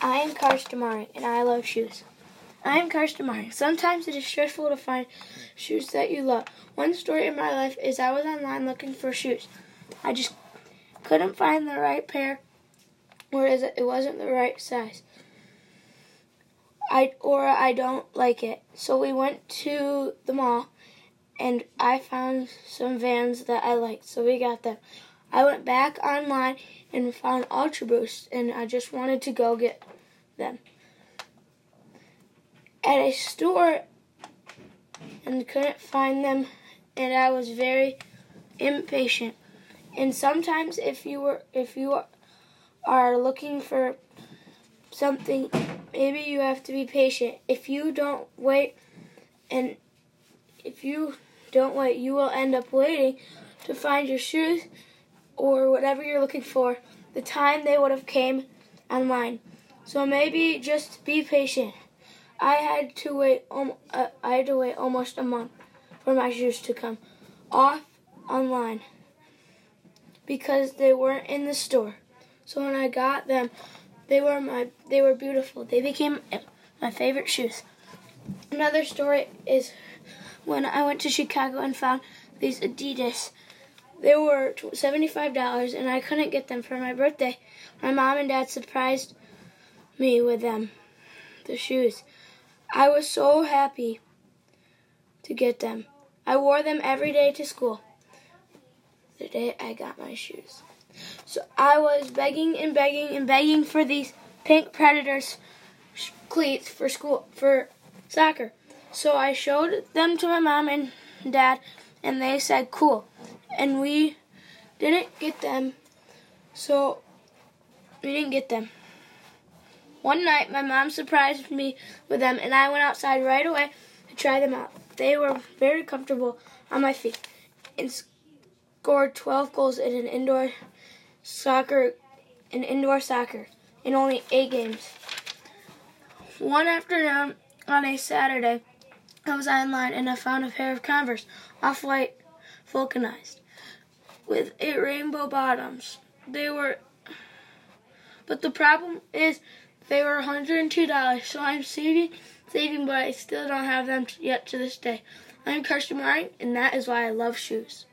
I am Karsten Mari, and I love shoes. I am Karsten Mari. Sometimes it is stressful to find shoes that you love. One story in my life is I was online looking for shoes. I just couldn't find the right pair, or it wasn't the right size. I or I don't like it. So we went to the mall, and I found some Vans that I liked. So we got them. I went back online and found Ultra Boost, and I just wanted to go get them at a store and couldn't find them, and I was very impatient. And sometimes, if you were if you are looking for something, maybe you have to be patient. If you don't wait, and if you don't wait, you will end up waiting to find your shoes or whatever you're looking for the time they would have came online. So maybe just be patient. I had to wait. Um, uh, I had to wait almost a month for my shoes to come off online because they weren't in the store. So when I got them, they were my they were beautiful. They became my favorite shoes. Another story is when I went to Chicago and found these Adidas they were $75 and I couldn't get them for my birthday. My mom and dad surprised me with them, the shoes. I was so happy to get them. I wore them every day to school. The day I got my shoes. So I was begging and begging and begging for these pink Predators cleats for school for soccer. So I showed them to my mom and dad and they said cool and we didn't get them. So we didn't get them. One night, my mom surprised me with them, and I went outside right away to try them out. They were very comfortable on my feet and scored 12 goals in an indoor soccer, in indoor soccer, in only eight games. One afternoon on a Saturday, I was online and I found a pair of Converse, off-white, vulcanized with a rainbow bottoms. They were, but the problem is they were $102. So I'm saving, saving, but I still don't have them yet to this day. I'm Karsten Mari, and that is why I love shoes.